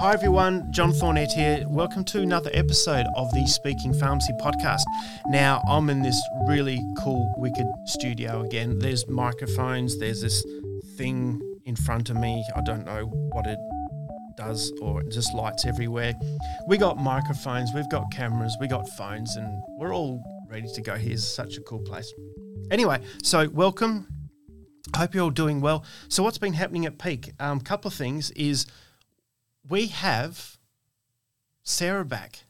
Hi everyone, John Thornett here. Welcome to another episode of the Speaking Pharmacy podcast. Now, I'm in this really cool, wicked studio again. There's microphones, there's this thing in front of me. I don't know what it does or just lights everywhere. We got microphones, we've got cameras, we got phones, and we're all ready to go. Here's such a cool place. Anyway, so welcome. Hope you're all doing well. So, what's been happening at Peak? A um, couple of things is we have Sarah back.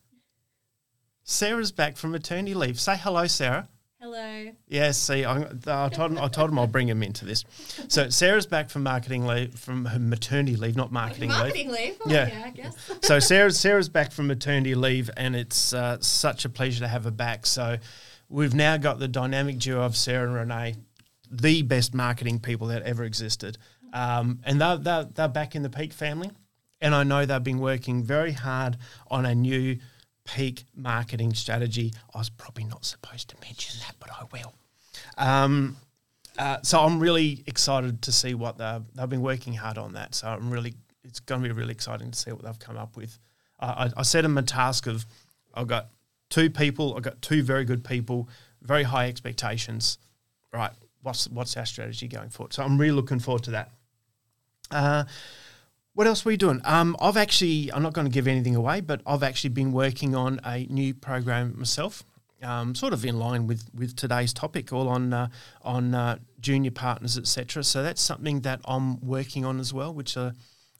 Sarah's back from maternity leave. Say hello, Sarah. Hello. Yes, see, I, I told him, I told him I'll bring him into this. So Sarah's back from marketing leave, from her maternity leave, not marketing, leave. marketing leave. leave. Oh, Yeah. yeah. I guess. So Sarah's Sarah's back from maternity leave, and it's uh, such a pleasure to have her back. So we've now got the dynamic duo of Sarah and Renee, the best marketing people that ever existed, um, and they're, they're they're back in the Peak family, and I know they've been working very hard on a new peak marketing strategy. I was probably not supposed to mention that, but I will. Um, uh, so I'm really excited to see what they've, they've been working hard on that. So I'm really, it's going to be really exciting to see what they've come up with. Uh, I, I set them a task of, I've got two people, I've got two very good people, very high expectations. Right, what's what's our strategy going forward? So I'm really looking forward to that. Uh, what else were you doing? Um, I've actually, I'm not going to give anything away, but I've actually been working on a new program myself, um, sort of in line with, with today's topic, all on uh, on uh, junior partners, etc. So that's something that I'm working on as well, which uh,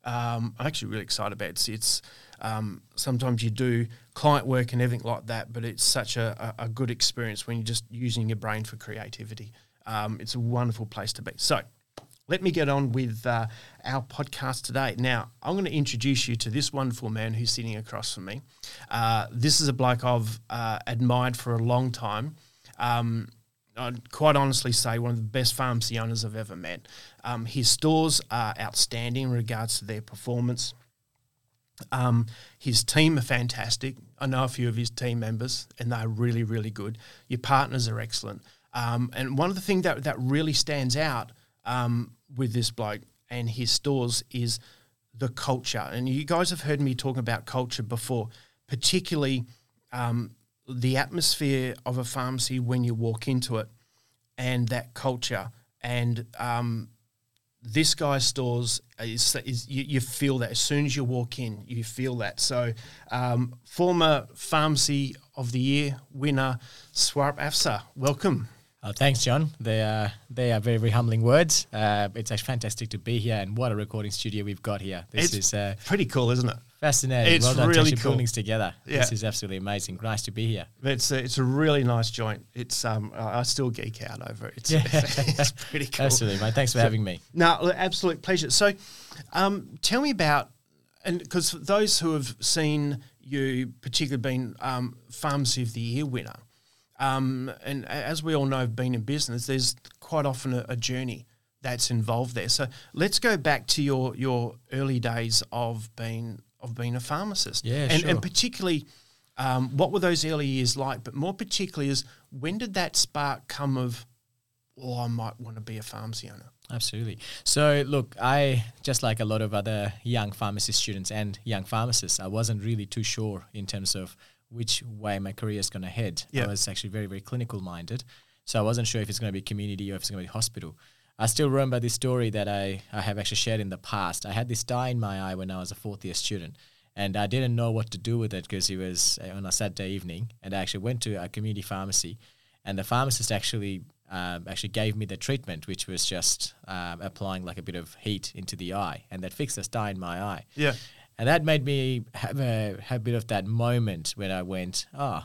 um, I'm actually really excited about. It's, it's um, sometimes you do client work and everything like that, but it's such a, a, good experience when you're just using your brain for creativity. Um, it's a wonderful place to be. So let me get on with uh, our podcast today. Now, I'm going to introduce you to this wonderful man who's sitting across from me. Uh, this is a bloke I've uh, admired for a long time. Um, I'd quite honestly say one of the best pharmacy owners I've ever met. Um, his stores are outstanding in regards to their performance. Um, his team are fantastic. I know a few of his team members, and they're really, really good. Your partners are excellent. Um, and one of the things that, that really stands out um, with this bloke and his stores is the culture. And you guys have heard me talk about culture before, particularly um, the atmosphere of a pharmacy when you walk into it and that culture. And um, this guy's stores is, is you, you feel that as soon as you walk in, you feel that. So, um, former pharmacy of the year winner, Swarp Afsa, welcome. Uh, thanks, John. They are they are very very humbling words. Uh, it's actually fantastic to be here, and what a recording studio we've got here. This It's is uh, Pretty cool, isn't it? fascinating. it's well done really cool. things together. Yeah. This is absolutely amazing. Nice to be here. It's a, it's a really nice joint. It's um I I still geek out over it. It's, Yeah. it's pretty cool. Absolutely, mate. Thanks for having me. No, absolute pleasure. So, um, tell me about, and because those who have seen you, particularly been um, Pharmacy of the Year winner, um, and as we all know, being in business, there's quite often a, a journey that's involved there. So let's go back to your your early days of being of being a pharmacist. Yeah, and, sure. and particularly. Um, what were those early years like? But more particularly, is when did that spark come of, oh, I might want to be a pharmacy owner? Absolutely. So, look, I just like a lot of other young pharmacy students and young pharmacists, I wasn't really too sure in terms of which way my career is going to head. Yeah. I was actually very, very clinical minded. So I wasn't sure if it's going to be community or if it's going to be hospital. I still remember this story that I, I have actually shared in the past. I had this dye in my eye when I was a fourth year student. And I didn't know what to do with it because it was uh, on a Saturday evening. And I actually went to a community pharmacy, and the pharmacist actually um, actually gave me the treatment, which was just um, applying like a bit of heat into the eye, and that fixed the dye in my eye. Yeah. And that made me have a, have a bit of that moment when I went, oh,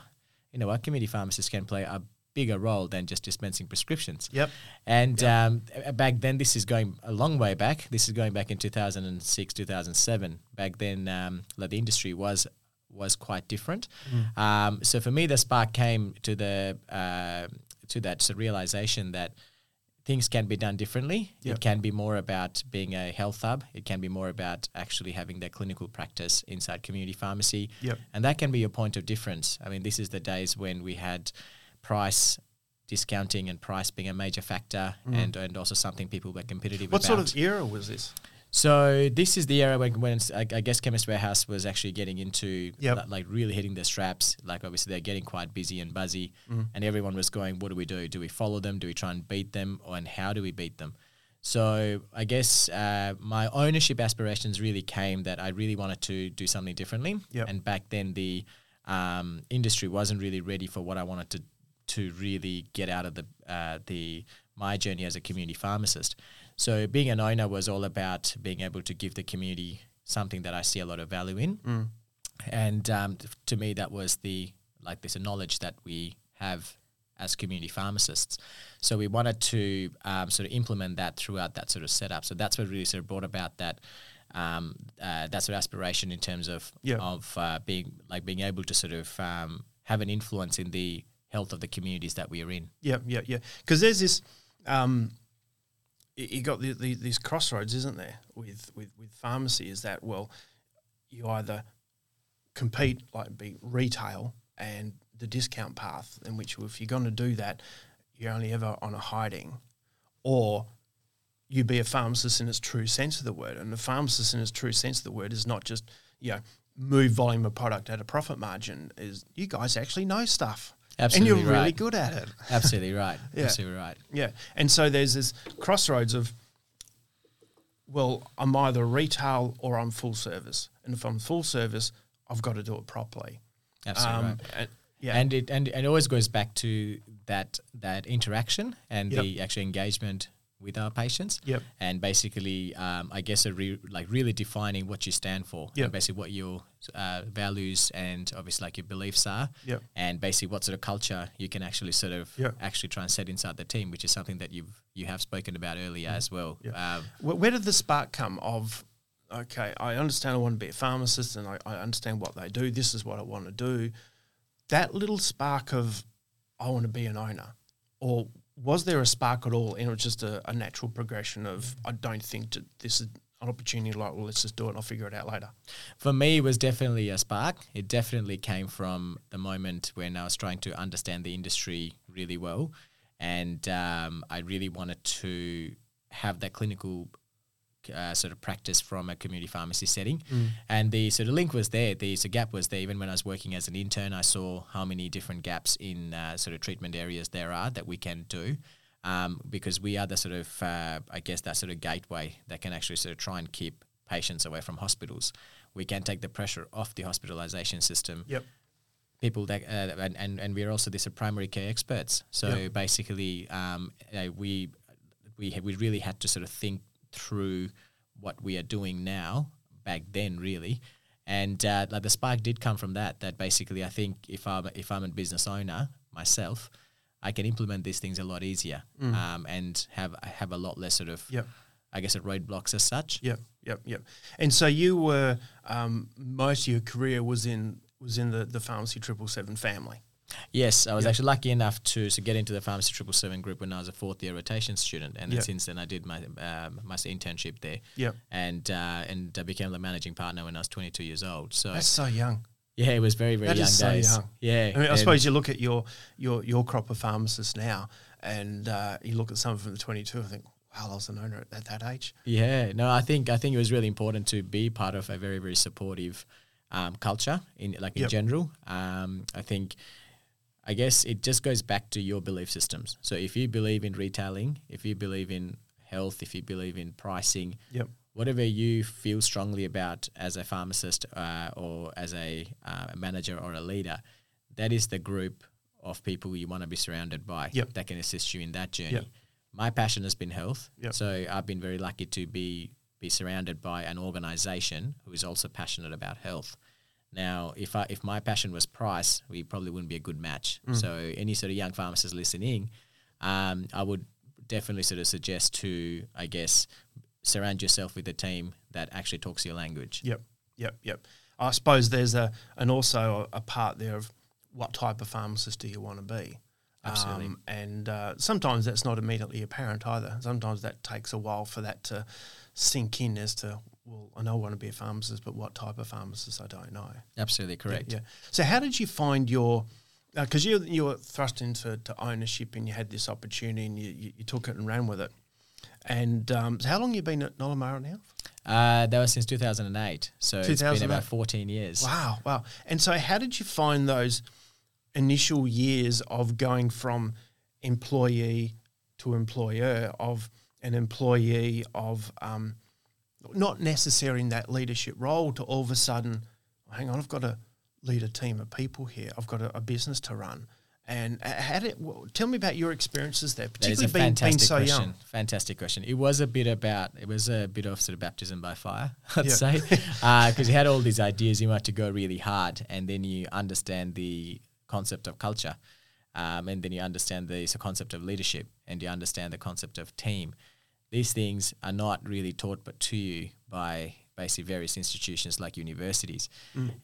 you know what, community pharmacists can play a bigger role than just dispensing prescriptions. Yep. And um, uh, back then, this is going a long way back. This is going back in 2006, 2007. Back then, um, like the industry was was quite different. Um, so for me, the spark came to the uh, to that realization that things can be done differently. Yep. It can be more about being a health hub. It can be more about actually having their clinical practice inside community pharmacy. Yep. And that can be your point of difference. I mean, this is the days when we had price discounting and price being a major factor mm. and, and also something people were competitive with. What about. sort of era was this? So this is the era when, when I, guess Chemist Warehouse was actually getting into Yep. li- like really hitting their straps. Like obviously they're getting quite busy and buzzy, and everyone was going, "What do we do? Do we follow them? Do we try and beat them? Or and how do we beat them?" So I guess uh, my ownership aspirations really came that I really wanted to do something differently. Yep. And back then the um, industry wasn't really ready for what I wanted to to really get out of the uh, the my journey as a community pharmacist. So being an owner was all about being able to give the community something that I see a lot of value in, and um, to me that was the like this knowledge that we have as community pharmacists. So we wanted to um, sort of implement that throughout that sort of setup. So that's what really sort of brought about that. Um, uh, that sort of aspiration in terms of Yeah. of uh, being like being able to sort of um, have an influence in the health of the communities that we are in. Yeah, yeah, yeah. Because there's this, um, you got the, the, these crossroads, isn't there, with, with, with pharmacy? Is that, well, you either compete, like be retail and the discount path, in which if you're going to do that, you're only ever on a hiding, or you be a pharmacist in its true sense of the word. And the pharmacist in its true sense of the word is not just, you know, move volume of product at a profit margin, is you guys actually know stuff. Absolutely and you're really right. good at it. Absolutely right. Yeah. Absolutely right. Yeah. And so there's this crossroads of, well, I'm either retail or I'm full service. And if I'm full service, I've got to do it properly. Absolutely um, right. and- yeah. And it and, and it always goes back to that that interaction and Yep. the actual engagement with our patients. Yep. And basically, um, I guess a re, like really defining what you stand for. Yep. Basically, what your uh, values and obviously like your beliefs are. Yep. And basically, what sort of culture you can actually sort of Yep. actually try and set inside the team, which is something that you've you have spoken about earlier as well. Yep. Um, Where, where did the spark come of, okay, I understand I want to be a pharmacist and I, I understand what they do. This is what I want to do. That little spark of, I want to be an owner. Or was there a spark at all and it was just a, a natural progression of, I don't think that this is an opportunity like, well, let's just do it and I'll figure it out later. For me, it was definitely a spark. It definitely came from the moment when I was trying to understand the industry really well. And um, I really wanted to have that clinical uh, sort of practice from a community pharmacy setting. And the sort of link was there. The sort of gap was there. Even when I was working as an intern, I saw how many different gaps in uh, sort of treatment areas there are that we can do. Um, because we are the sort of, uh, I guess, that sort of gateway that can actually sort of try and keep patients away from hospitals. We can take the pressure off the hospitalization system Yep. people that uh, and, and and we're also these are primary care experts. So Yeah. basically, um, uh, we we ha- we really had to sort of think through what we are doing now back then, really. And uh, like the spark did come from that. That basically, I think if I'm if I'm a business owner myself, I can implement these things a lot easier um, and have have a lot less sort of Yep. I guess, roadblocks as such. Yep, yep, yep. And so you were um, most of your career was in was in the the pharmacy triple seven family. Yes, I was actually lucky enough to, to get into the pharmacy triple seven group when I was a fourth year rotation student, and then since then I did my um, my internship there. Yep. and uh, and I became the managing partner when I was 22 years old. So That's so young. yeah, it was very very That young so days. young. Yeah, I mean, I suppose you look at your your your crop of pharmacists now, and uh, you look at some of them at twenty two. I think, wow, I was an owner at, at that age. Yeah, no, I think I think it was really important to be part of a very very supportive um, culture in like in Yep. general. Um, I think, I guess it just goes back to your belief systems. So if you believe in retailing, if you believe in health, if you believe in pricing, Yep. whatever you feel strongly about as a pharmacist uh, or as a uh, manager or a leader, that is the group of people you want to be surrounded by Yep. that can assist you in that journey. Yep. My passion has been health, so I've been very lucky to be be surrounded by an organization who is also passionate about health. Now, if I, if my passion was price, we probably wouldn't be a good match. Mm. So, any sort of young pharmacists listening, um, I would definitely sort of suggest to, I guess, surround yourself with a team that actually talks your language. Yep, yep, yep. I suppose there's a and also a, a part there of what type of pharmacist do you want to be. Absolutely. Um, and uh, sometimes that's not immediately apparent either. Sometimes that takes a while for that to sink in as to, well, I know I want to be a pharmacist, but what type of pharmacist I don't know. Absolutely correct. Yeah. So how did you find your? Because you you were thrust into to ownership and you had this opportunity and you, you, you took it and ran with it. And um, so how long you been at Nollamara now? Uh, that was since 2008. So it's been about 14 years. Wow, wow. And so, how did you find those initial years of going from employee to employer, of an employee of um, not necessarily in that leadership role, to all of a sudden, "Oh, hang on, I've got to lead a team of people here. I've got a, a business to run. And uh, how did, well, tell me about your experiences there, That is a particularly being, being so question. young. Fantastic question. It was a bit about, it was a bit of sort of baptism by fire, I'd Yeah. say, because you had all these ideas, you had to go really hard, and then you understand the concept of culture, um, and then you understand the so concept of leadership, and you understand the concept of team. These things are not really taught but to you by basically various institutions like universities.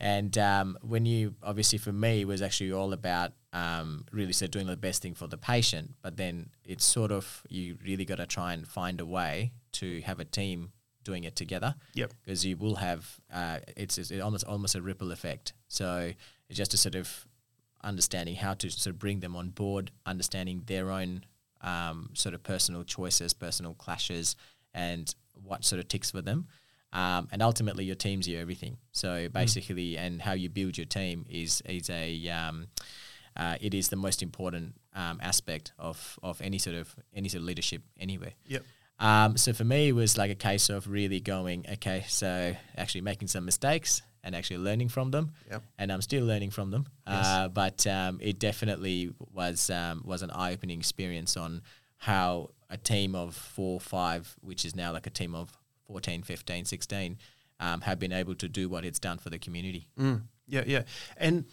And um, when you, obviously for me, was actually all about um, really of doing the best thing for the patient, but then it's sort of, you really got to try and find a way to have a team doing it together Yep. because you will have uh, it's, it's almost almost a ripple effect. So it's just a sort of understanding how to sort of bring them on board, understanding their own um, sort of personal choices, personal clashes, and what sort of ticks for them. Um, and ultimately, your team's your everything. So basically, and how you build your team is is a um, uh, it is the most important um, aspect of, of any sort of any sort of leadership anywhere. Yep. Um, so for me, it was like a case of really going, okay, so actually making some mistakes and actually learning from them. Yep. And I'm still learning from them. Yes. Uh, but um, it definitely was um, was an eye opening experience on how a team of four, five, which is now like a team of 14, 15, 16, um, have been able to do what it's done for the community. Mm, yeah, yeah, and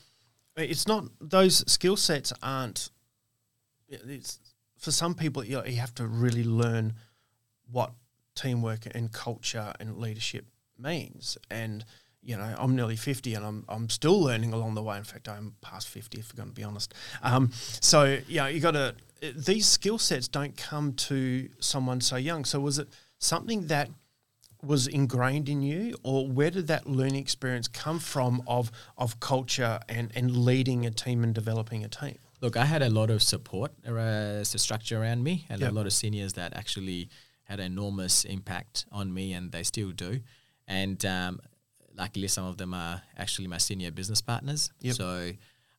it's not those skill sets aren't. It's for some people you, know, you have to really learn what teamwork and culture and leadership means, and you know I'm nearly fifty and I'm I'm still learning along the way. In fact, I'm past fifty if we're going to be honest. Um, so yeah, you got to these skill sets don't come to someone so young. So was it something that was ingrained in you, or where did that learning experience come from of of culture and and leading a team and developing a team? Look, I had a lot of support, uh, a structure around me, and Yep. a lot of seniors that actually had enormous impact on me, and they still do. And um, luckily, some of them are actually my senior business partners. Yep. So,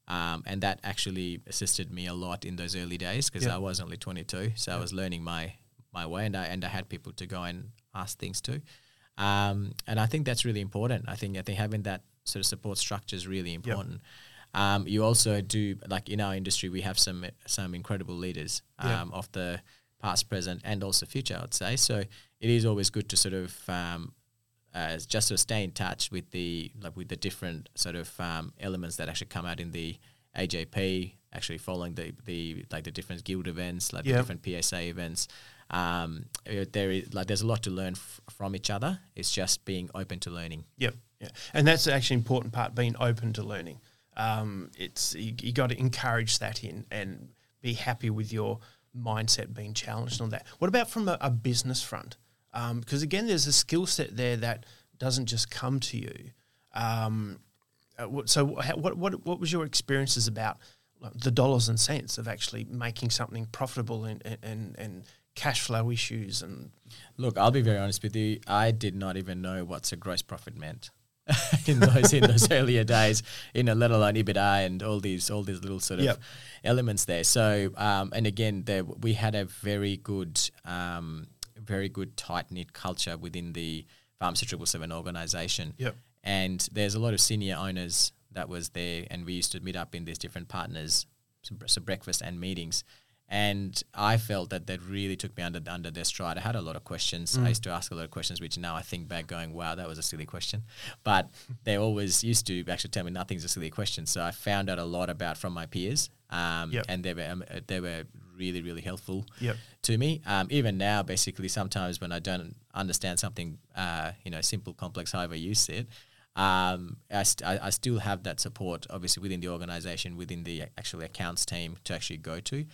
um, and that actually assisted me a lot in those early days because Yep. I was only 22, so I was learning my my way, and I and I had people to go and ask things to. Um, and I think that's really important. I think I think having that sort of support structure is really important. Um, you also do like in our industry, we have some some incredible leaders um, of the past, present, and also future. I'd say so. It is always good to sort of um, uh, just to stay in touch with the like with the different sort of um, elements that actually come out in the AJP. Actually, following the the like the different guild events, like Yeah. the different PSA events. Um, there is like there's a lot to learn f- from each other. It's just being open to learning. Yep, yeah, and that's actually an important part being open to learning. Um, it's you, you got to encourage that in and be happy with your mindset being challenged on that. What about from a, a business front? Because again, there's a skill set there that doesn't just come to you. Um, uh, so, what what what was your experiences about the dollars and cents of actually making something profitable and and, and cash flow issues and Look, I'll be very honest with you. I did not even know what's a gross profit meant in those in those earlier days. You know, let alone EBITDA and all these all these little sort of Yep. elements there. So, um, and again, there we had a very good, um, very good tight knit culture within the Pharmacy Triple Seven organization. Yep. And there's a lot of senior owners that was there, and we used to meet up in these different partners, so, so breakfast and meetings. And I felt that that really took me under under their stride. I had a lot of questions. I used to ask a lot of questions, which now I think back, going, "Wow, that was a silly question." But they always used to actually tell me nothing's a silly question. So I found out a lot about from my peers, um, Yep. and they were um, uh, they were really really helpful Yep. to me. Um, even now, basically, sometimes when I don't understand something, uh, you know, simple, complex, however you see it, um, I, st- I, I still have that support, obviously, within the organization, within the actual accounts team to actually go to.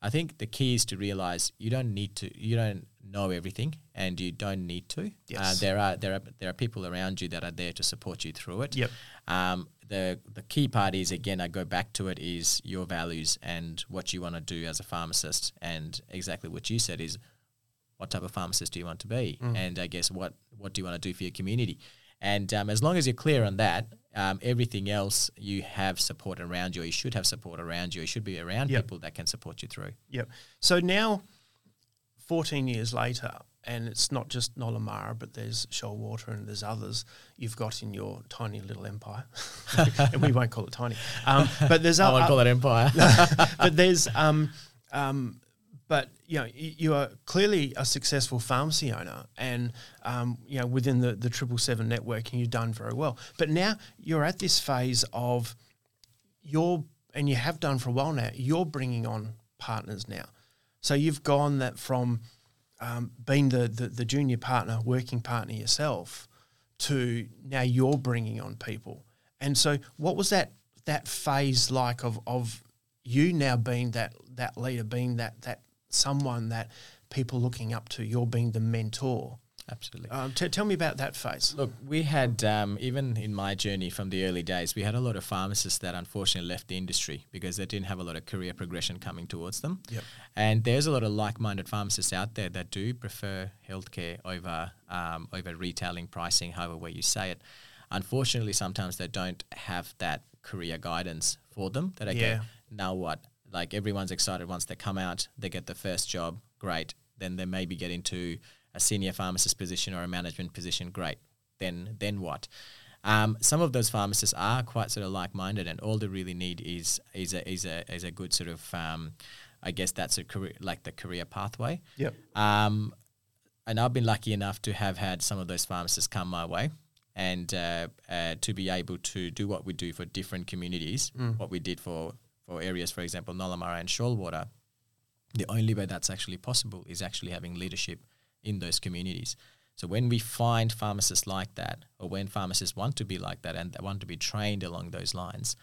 I think the key is to realize you don't need to, you don't know everything, and you don't need to. Uh, Yes. there are there are there are people around you that are there to support you through it. Yep. Um, the the key part is again, I go back to it is your values and what you want to do as a pharmacist, and exactly what you said is what type of pharmacist do you want to be, and I guess what what do you want to do for your community. And um, as long as you're clear on that, um, everything else you have support around you. You should have support around you. You should be around Yep. people that can support you through. Yep. So now, 14 years later, and it's not just Nollamara, but there's Shoalwater and there's others you've got in your tiny little empire. and we won't call it tiny. Um, but there's I won't call it empire. but there's um, um, but you know you are clearly a successful pharmacy owner, and um, you know within the the triple seven network, and you've done very well. But now you're at this phase of you're and you have done for a while now. You're bringing on partners now, so you've gone that from um, being the, the the junior partner, working partner yourself, to now you're bringing on people. And so, what was that that phase like of of you now being that that leader, being that that someone that people looking up to? You're being the mentor. Absolutely. Um, t- tell me about that phase. Look, we had um, even in my journey from the early days, we had a lot of pharmacists that unfortunately left the industry because they didn't have a lot of career progression coming towards them. Yep. And there's a lot of like-minded pharmacists out there that do prefer healthcare over um, over retailing pricing, however way you say it. Unfortunately, sometimes they don't have that career guidance for them. That okay, Yeah. now what? Like everyone's excited once they come out, they get the first job, great. Then they maybe get into a senior pharmacist position or a management position, great. Then then what? Um, some of those pharmacists are quite sort of like-minded, and all they really need is is a is a is a good sort of um, I guess that's a career like the career pathway. Yep. Um, and I've been lucky enough to have had some of those pharmacists come my way and uh, uh, to be able to do what we do for different communities, what we did for, for areas, for example, Nollamara and Shoalwater. The only way that's actually possible is actually having leadership in those communities. So when we find pharmacists like that, or when pharmacists want to be like that and they want to be trained along those lines,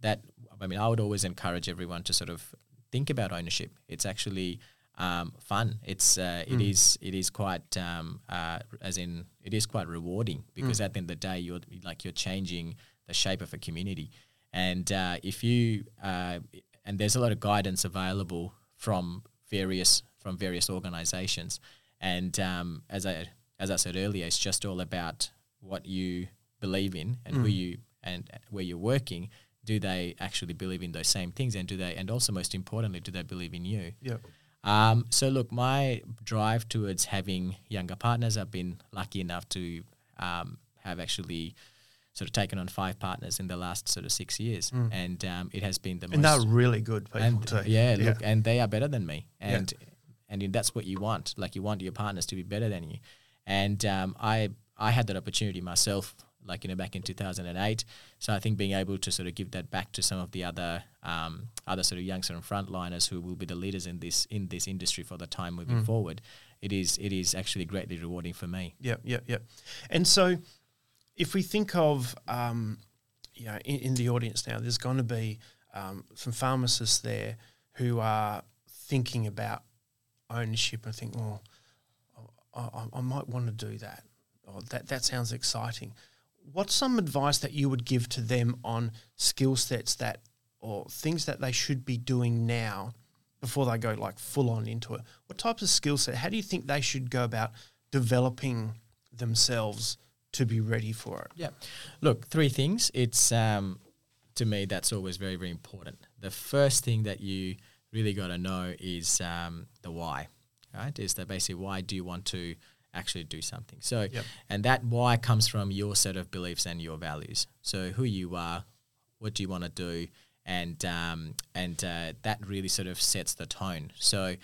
that I mean, I would always encourage everyone to sort of think about ownership. It's actually um, fun. It's uh, it is it is quite um, uh, as in it is quite rewarding because at the end of the day, you're like you're changing the shape of a community, and uh, if you uh, and there's a lot of guidance available from various from various organizations, and um, as I as I said earlier, it's just all about what you believe in and who you and where you're working. Do they actually believe in those same things, and do they, and also most importantly, do they believe in you? Yep. Um, so look, my drive towards having younger partners, I've been lucky enough to um, have actually sort of taken on five partners in the last sort of six years, and um, it has been the And most And they're really good people and too. yeah, look, and they are better than me, and and that's what you want. Like you want your partners to be better than you, and um, I I had that opportunity myself, like you know back in two thousand and eight. So I think being able to sort of give that back to some of the other um, other sort of youngster and frontliners who will be the leaders in this in this industry for the time moving forward, it is it is actually greatly rewarding for me. Yep, yep, yep. And so, if we think of, um, you know, in, in the audience now, there's going to be um, some pharmacists there who are thinking about ownership and think, well, I, I, I might want to do that. Or that that sounds exciting. What's some advice that you would give to them on skill sets that or things that they should be doing now before they go like full on into it? What types of skill set? How do you think they should go about developing themselves to be ready for it? Yeah. Look, three things. It's um, to me that's always very very important. The first thing that you really got to know is um, the why. Right? Is that basically why do you want to actually do something? So, Yep. and that why comes from your set of beliefs and your values. So, who you are, what do you want to do, and um, and uh, that really sort of sets the tone. So,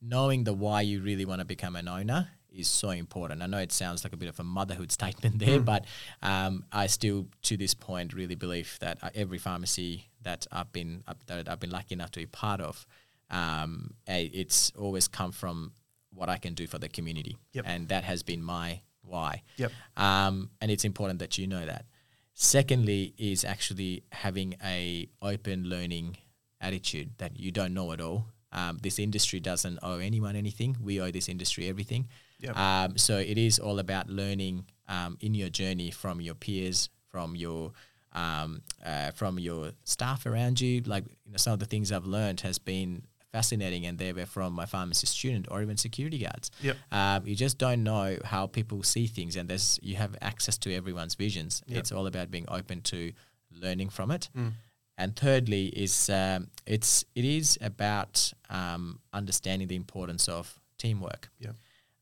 knowing the why you really want to become an owner is so important. I know it sounds like a bit of a motherhood statement there, but um, I still, to this point, really believe that uh, every pharmacy that I've been that I've been lucky enough to be part of, um, it's always come from what I can do for the community, Yep. and that has been my why. Yep. Um, and it's important that you know that. Secondly, is actually having a open learning attitude that you don't know it all. Um, this industry doesn't owe anyone anything. We owe this industry everything. Yep. Um, so it is all about learning um, in your journey from your peers, from your um, uh, from your staff around you. Like you know, some of the things I've learned has been fascinating, and they were from my pharmacy student or even security guards. Yep. Um, you just don't know how people see things, and there's you have access to everyone's visions. Yep. It's all about being open to learning from it. Mm. And thirdly, is um, it's it is about um, understanding the importance of teamwork.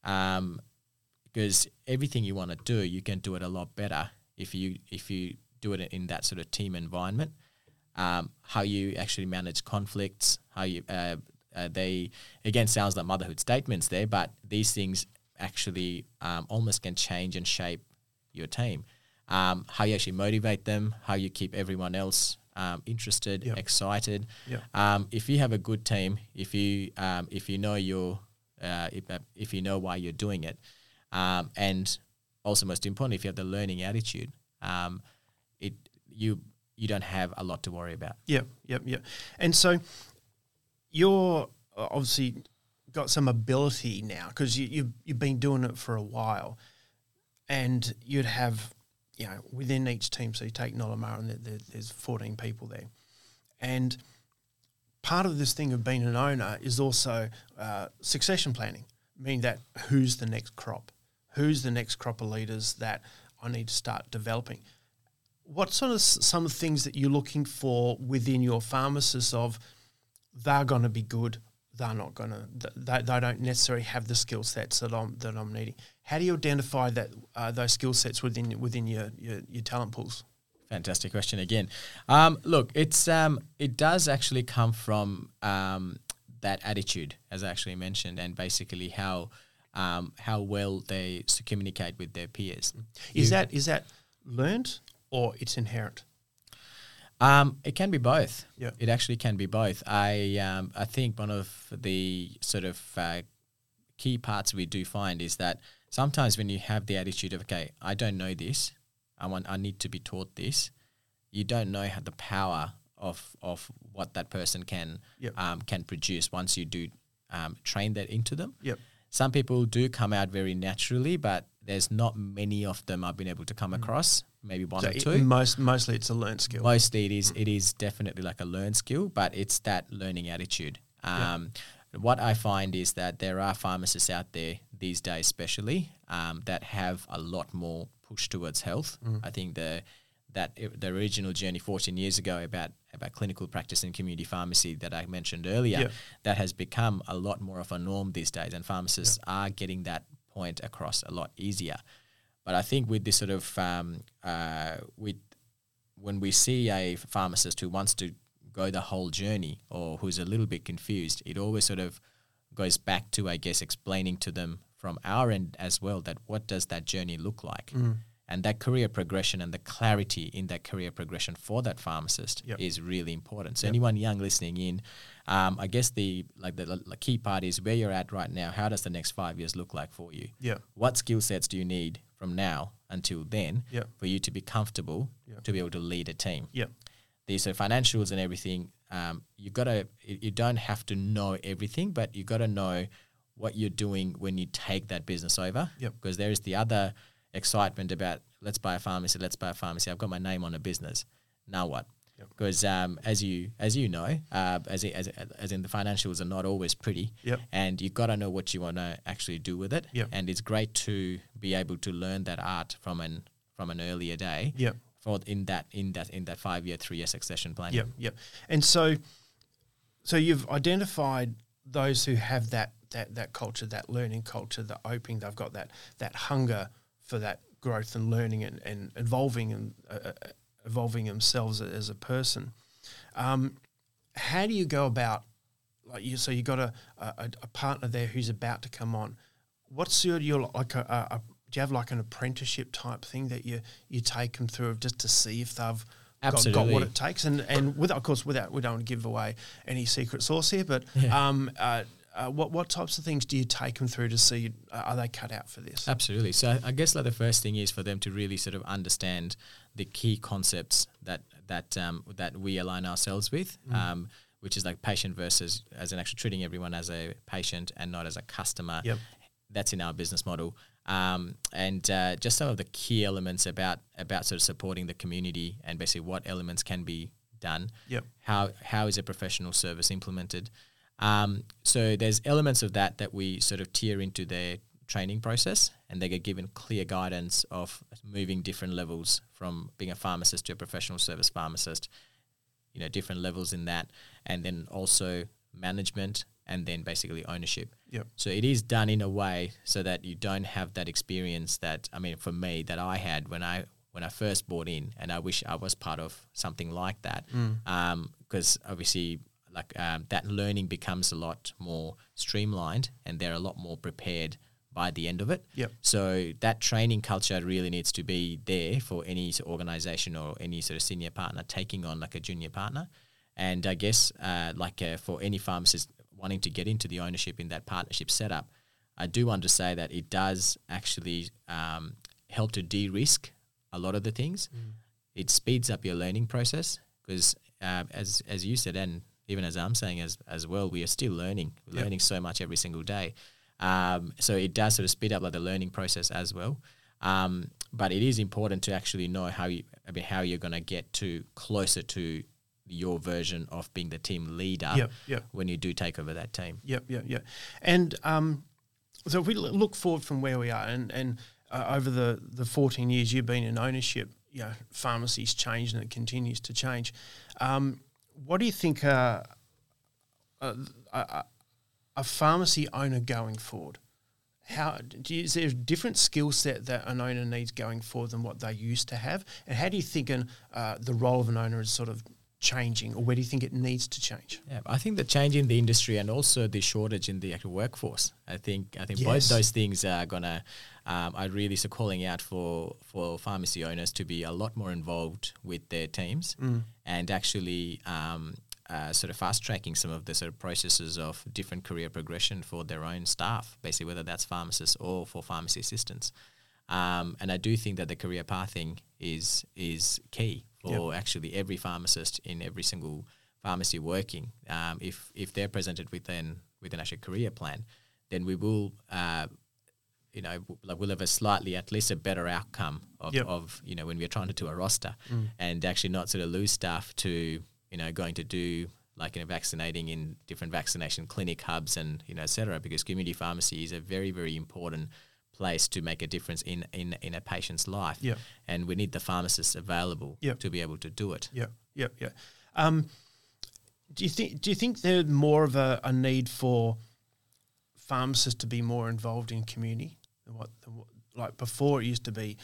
Um, because everything you want to do, you can do it a lot better if you if you do it in that sort of team environment. Um, how you actually manage conflicts, how you uh, uh, they again sounds like motherhood statements there, but these things actually um, almost can change and shape your team. Um, how you actually motivate them, how you keep everyone else um, interested, Yep. excited. Yep. Um, if you have a good team, if you um, if you know your uh, if, uh, if you know why you're doing it, um, and also most important, if you have the learning attitude, um, it you you don't have a lot to worry about. Yep, yep, yep. And so you're uh, obviously got some ability now because you, you you've been doing it for a while, and you'd have you know within each team. So you take Nollamara, and there, there's 14 people there, and part of this thing of being an owner is also uh, succession planning, meaning that who's the next crop, who's the next crop of leaders that I need to start developing what sort of s- some of the things that you're looking for within your pharmacists of they're going to be good they're not going to they, they don't necessarily have the skill sets that I'm that I'm needing how do you identify that uh, those skill sets within within your, your your talent pools Fantastic question again. Um, look, it's um, it does actually come from um, that attitude, as I actually mentioned, and basically how um, how well they communicate with their peers. is You- that is that learned or it's inherent Um, it can be both. Yeah. It actually can be both. I um, I think one of the sort of uh, key parts we do find is that sometimes when you have the attitude of okay, I don't know this, I want I need to be taught this, you don't know how the power of of what that person can Yep. um, can produce once you do um, train that into them. Yep. Some people do come out very naturally, but there's not many of them I've been able to come across. Maybe one So or it- two. most mostly it's a learned skill Mostly it is it is definitely like a learned skill, but it's that learning attitude. Yeah. Um, What I find is that there are pharmacists out there these days, especially um, that have a lot more push towards health. Mm. I think the that i- the original journey 14 years ago about about clinical practice and community pharmacy that I mentioned earlier, Yeah. that has become a lot more of a norm these days, and pharmacists are getting that point across a lot easier. But I think with this sort of um, uh, with when we see a pharmacist who wants to go the whole journey or who's a little bit confused, it always sort of goes back to, I guess, explaining to them from our end as well that what does that journey look like? And that career progression and the clarity in that career progression for that pharmacist Yep. is really important. So Yep. anyone young listening in, um, I guess the like the, the key part is where you're at right now. How does the next five years look like for you? Yeah. What skill sets do you need from now until then Yep. for you to be comfortable to be able to lead a team? These are financials and everything. Um, you gotta you you don't have to know everything, but you've gotta know what you're doing when you take that business over. Because there is the other excitement about let's buy a pharmacy, let's buy a pharmacy. I've got my name on a business. Now what? Yep. Because um, as you as you know, uh, as, as as in the financials are not always pretty, Yep. and you've got to know what you want to actually do with it. Yep. And it's great to be able to learn that art from an from an earlier day Yep. for in that in that in that five year, three year succession plan. Yep, yep. And so, so you've identified those who have that that that culture, that learning culture, the opening. They've got that that hunger for that growth and learning and, and evolving and uh, uh, evolving themselves as a person. Um, how do you go about like you? So you got a, a a partner there who's about to come on. What's your your like a, a, do you have like an apprenticeship type thing that you you take them through just to see if they've got, got what it takes and and with of course without we don't give away any secret sauce here but Yeah. um uh, uh, what what types of things do you take them through to see uh, are they cut out for this Absolutely. So I guess like the first thing is for them to really sort of understand the key concepts that that um, that we align ourselves with, Mm. um, which is like patient versus as an actually treating everyone as a patient and not as a customer. Yep. That's in our business model, um, and uh, just some of the key elements about about sort of supporting the community and basically what elements can be done. Yep. How how is a professional service implemented? Um, so there's elements of that that we sort of tier into their training process, and they get given clear guidance of moving different levels from being a pharmacist to a professional service pharmacist. You know, different levels in that, and then also management, and then basically ownership. Yep. So it is done in a way so that you don't have that experience that I mean, for me, that I had when I when I first bought in, and I wish I was part of something like that, because obviously, like um, that learning becomes a lot more streamlined, and they're a lot more prepared by the end of it. Yep. So that training culture really needs to be there for any sort of organization or any sort of senior partner taking on like a junior partner. And I guess uh, like uh, for any pharmacist wanting to get into the ownership in that partnership setup, I do want to say that it does actually um, help to de-risk a lot of the things. It speeds up your learning process because, uh, as as you said, and even as I'm saying as as well, we are still learning. Yep. learning so much every single day. Um, so it does sort of speed up like the learning process as well. Um, but it is important to actually know how you, I mean, how you're going to get to closer to your version of being the team leader Yep, yep. when you do take over that team. Yep, yep, yep. And um, so if we look forward from where we are, and and uh, over the the fourteen years you've been in ownership, you know, pharmacy's changed and it continues to change. Um, what do you think uh, a, a, a, a pharmacy owner going forward? How do you, is there a different skill set that an owner needs going forward than what they used to have? And how do you think an, uh, the role of an owner is sort of changing, or where do you think it needs to change? Yeah, I think the change in the industry and also the shortage in the actual workforce. I think I think Yes. both those things are gonna. Um, I really so calling out for for pharmacy owners to be a lot more involved with their teams and actually um, uh, sort of fast tracking some of the sort of processes of different career progression for their own staff, basically whether that's pharmacists or for pharmacy assistants. Um, and I do think that the career pathing is is key for actually every pharmacist in every single pharmacy working. Um, if if they're presented with an with an actual career plan, then we will. Uh, you know, like we'll have a slightly, at least a better outcome of, Yep. of you know, when we're trying to do a roster and actually not sort of lose staff to, you know, going to do like, you know, vaccinating in different vaccination clinic hubs and, you know, et cetera, because community pharmacy is a very, very important place to make a difference in, in, in a patient's life. Yep. And we need the pharmacists available Yep. to be able to do it. Yep, yep, yep. Um, do you think do you think there's more of a, a need for pharmacists to be more involved in community than what, than what like before it used to be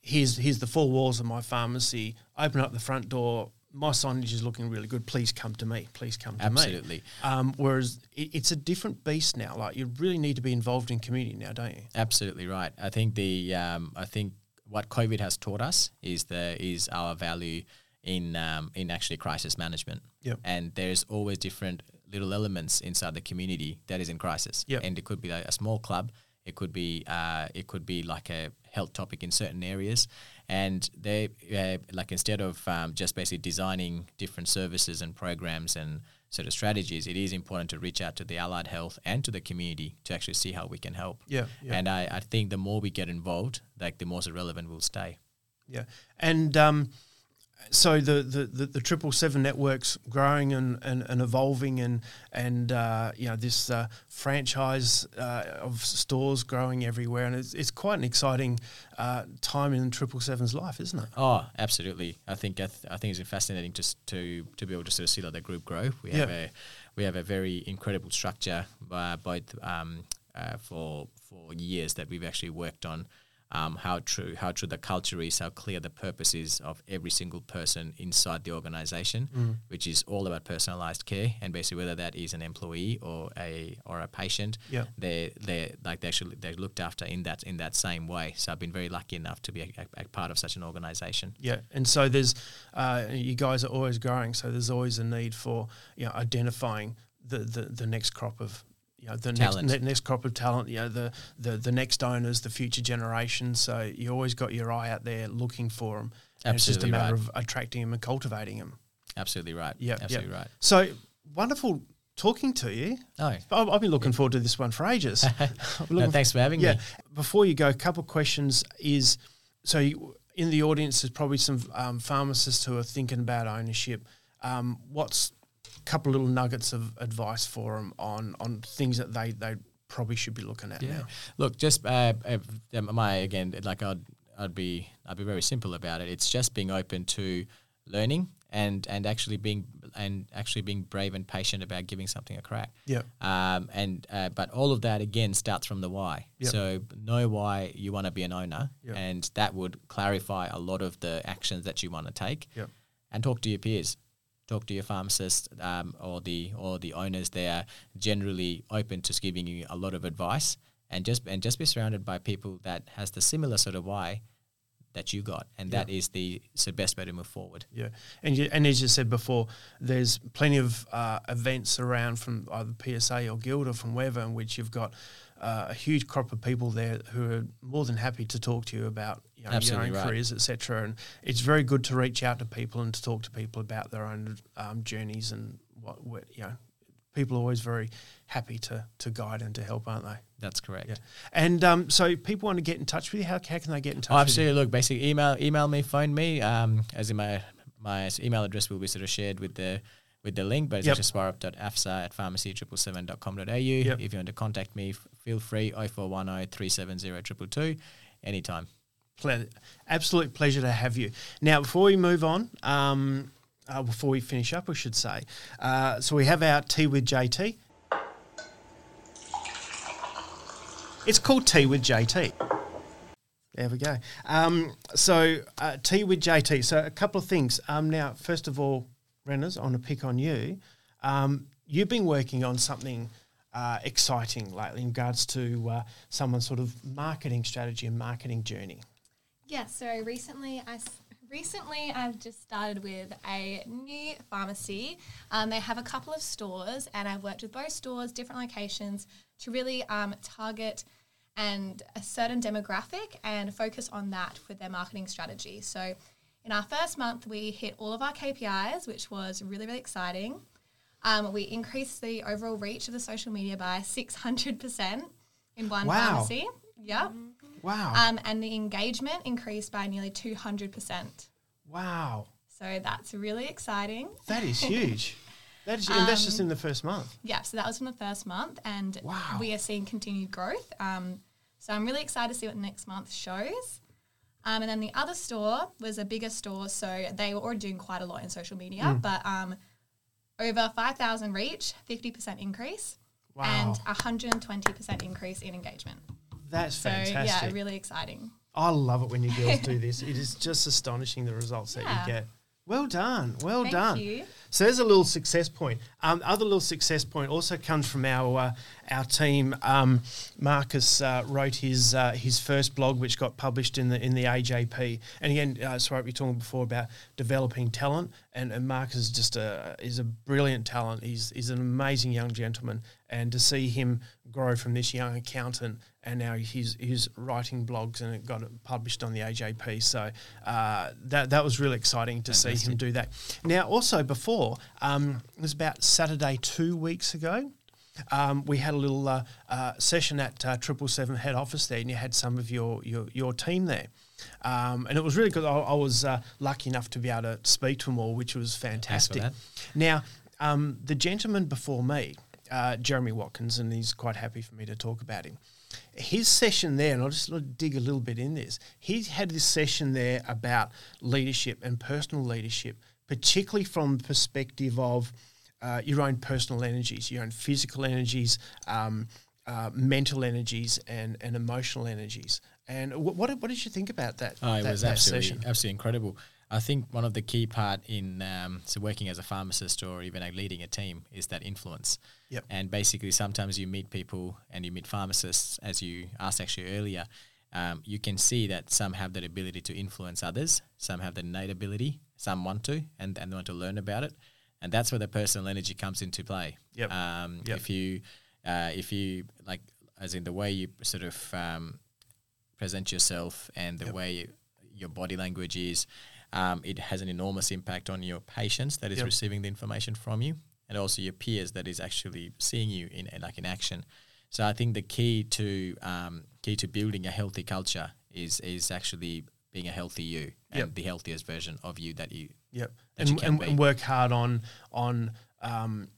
here's here's the four walls of my pharmacy open up the front door my signage is looking really good please come to me please come to me Absolutely. um, whereas it, it's a different beast now like you really need to be involved in community now don't you Absolutely right. I think the um, I think what COVID has taught us is the is our value in um, in actually crisis management. Yep. And there's always different little elements inside the community that is in crisis. Yep. And it could be like a small club. It could be uh, it could be like a health topic in certain areas, and they uh, like instead of um, just basically designing different services and programs and sort of strategies, it is important to reach out to the allied health and to the community to actually see how we can help. Yeah, yeah. And I, I think the more we get involved, like the more relevant we'll stay. Yeah, and um, so the the the, triple seven networks growing and, and, and evolving, and and uh, you know this uh, franchise uh, of stores growing everywhere, and it's, it's quite an exciting uh, time in triple seven's life, isn't it? Oh, absolutely. I think I, th- I think it's fascinating just to to be able to sort of see like the group grow. We have Yeah. a we have a very incredible structure, uh, both um, uh, for for years that we've actually worked on. Um, how true how true the culture is, how clear the purpose is of every single person inside the organization, Mm. which is all about personalized care, and basically whether that is an employee or a or a patient, Yeah. they they like they actually they're looked after in that in that same way. So I've been very lucky enough to be a, a, a part of such an organization. Yeah, and so there's uh, you guys are always growing, so there's always a need for you know identifying the the, the next crop of you know the Talent. next ne- next crop of talent, you know the, the the next owners, the future generations. So you always got your eye out there looking for them. And it's just a matter right. of attracting them and cultivating them. Absolutely right. Yeah, absolutely yeah. right. So wonderful talking to you. Oh, I've, I've been looking forward to this one for ages. No, thanks for having yeah. me. Before you go, a couple of questions is so you, in the audience, there's probably some um, pharmacists who are thinking about ownership. Um, what's couple little nuggets of advice for them on on things that they they probably should be looking at Yeah. now. Look, just uh, uh, um, my again, like I'd I'd be I'd be very simple about it. It's just being open to learning and and actually being and actually being brave and patient about giving something a crack. Yeah. Um, and uh, but all of that again starts from the why. Yep. So know why you want to be an owner, Yep. and that would clarify a lot of the actions that you want to take. Yep. And talk to your peers, talk to your pharmacist um, or the or the owners. They are generally open to giving you a lot of advice, and just and just be surrounded by people that has the similar sort of why that you got, and that is the so best way to move forward. Yeah, and you, and as you said before, there's plenty of uh, events around from either PSA or Guild or from wherever, in which you've got uh, a huge crop of people there who are more than happy to talk to you about you know, your own right. careers, etc. And it's very good to reach out to people and to talk to people about their own um, journeys and what, what you know. People are always very happy to to guide and to help, aren't they? That's correct. Yeah. And um, so, people want to get in touch with you. How, how can they get in touch? Oh, with you? absolutely. Look, basically, email email me, phone me. Um, as in my my email address will be sort of shared with the with the link, but it's Yep. actually swarup.afsa at pharmacy777.com.au. Yep. If you want to contact me, feel free 0410 370 222 anytime. Ple- absolute pleasure to have you. Now, before we move on, um, uh, before we finish up, we should say, uh, so we have our tea with JT. It's called Tea with JT. There we go. Um, so, uh, tea with JT. So, a couple of things. Um, now, first of all, Renners, I want to pick on you. Um, you've been working on something uh, exciting lately in regards to uh, someone's sort of marketing strategy and marketing journey. Yeah, so recently I recently I've just started with a new pharmacy. Um, they have a couple of stores, and I've worked with both stores, different locations, to really um, target and a certain demographic and focus on that with their marketing strategy. So, in our first month, we hit all of our KPIs, which was really really exciting. Um, we increased the overall reach of the social media by 600% in one Wow. pharmacy. Yep. Wow. Um, and the engagement increased by nearly 200%. wow. So that's really exciting. That is huge. That is, and that's just in the first month. Yeah, so that was from the first month, and Wow. we are seeing continued growth. Um, so I'm really excited to see what next month shows. Um, and then the other store was a bigger store, so they were already doing quite a lot in social media, Mm. but um, over 5,000 reach, 50% increase, Wow. and 120% increase in engagement. That's So fantastic. yeah, really exciting. I love it when you girls do this. It is just astonishing the results that you get. Well done. Well Thank done. you. So there's a little success point. Um, other little success point also comes from our uh, our team. Um, Marcus uh, wrote his uh, his first blog, which got published in the in the AJP. And again, uh, sorry, we were talking before about developing talent, and, and Marcus is just a is a brilliant talent. He's he's an amazing young gentleman, and to see him grow from this young accountant and now he's he's writing blogs and it got published on the AJP. So uh, that that was really exciting to see him do that. Now, also before um, it was about Saturday two weeks ago. Um, we had a little uh, uh, session at uh, Triple Seven head office there, and you had some of your your, your team there, um, and it was really good. I, I was uh, lucky enough to be able to speak to them all, which was fantastic. Now, um, the gentleman before me, uh, Jeremy Watkins, and he's quite happy for me to talk about him. His session there, and I'll just dig a little bit in this. He had this session there about leadership and personal leadership, particularly from the perspective of uh, your own personal energies, your own physical energies, um, uh, mental energies, and, and emotional energies. And what, what, what did you think about that? Oh, it that, was absolutely session? absolutely incredible. I think one of the key part in um, so working as a pharmacist or even like leading a team is that influence. Yep. And basically, sometimes you meet people and you meet pharmacists, as you asked actually earlier. Um, you can see that some have that ability to influence others, some have the innate ability, some want to, and, and want to learn about it. And that's where the personal energy comes into play. Yep. Um, Yep. If you, uh, if you like, as in the way you sort of um, present yourself and the way you, your body language is, um, it has an enormous impact on your patients that is Yep. receiving the information from you, and also your peers that is actually seeing you in like in action. So I think the key to um, key to building a healthy culture is is actually being a healthy you and Yep. the healthiest version of you that you Yep, that you and, can and, and work hard on on um,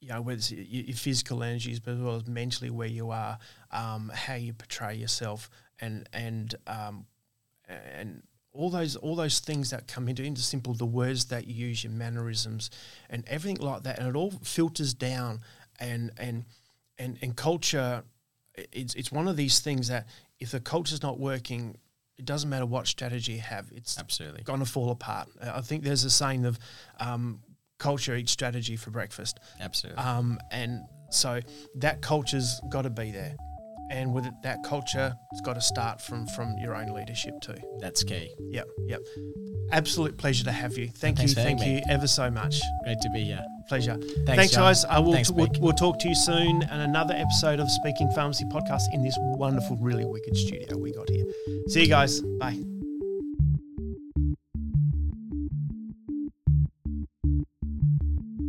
you know, whether it's your, your physical energies, but as well as mentally where you are, um, how you portray yourself, and and um, and all those all those things that come into into simple the words that you use, your mannerisms, and everything like that, and it all filters down, and and and and culture, it's it's one of these things that if the culture's not working, it doesn't matter what strategy you have, it's Absolutely. going to fall apart. I think there's a saying of um, culture eats strategy for breakfast. Absolutely. Um, and so that culture's got to be there. And with it, that culture, it's got to start from from your own leadership too. That's key. Yep, yep. Absolute pleasure to have you. Thank Thanks you, thank me. you ever so much. Great to be here. Pleasure. Thanks, John. guys. I will. Thanks, we'll, Mick. we'll talk to you soon, and another episode of Speaking Pharmacy podcast in this wonderful, really wicked studio we got here. See you guys. Bye.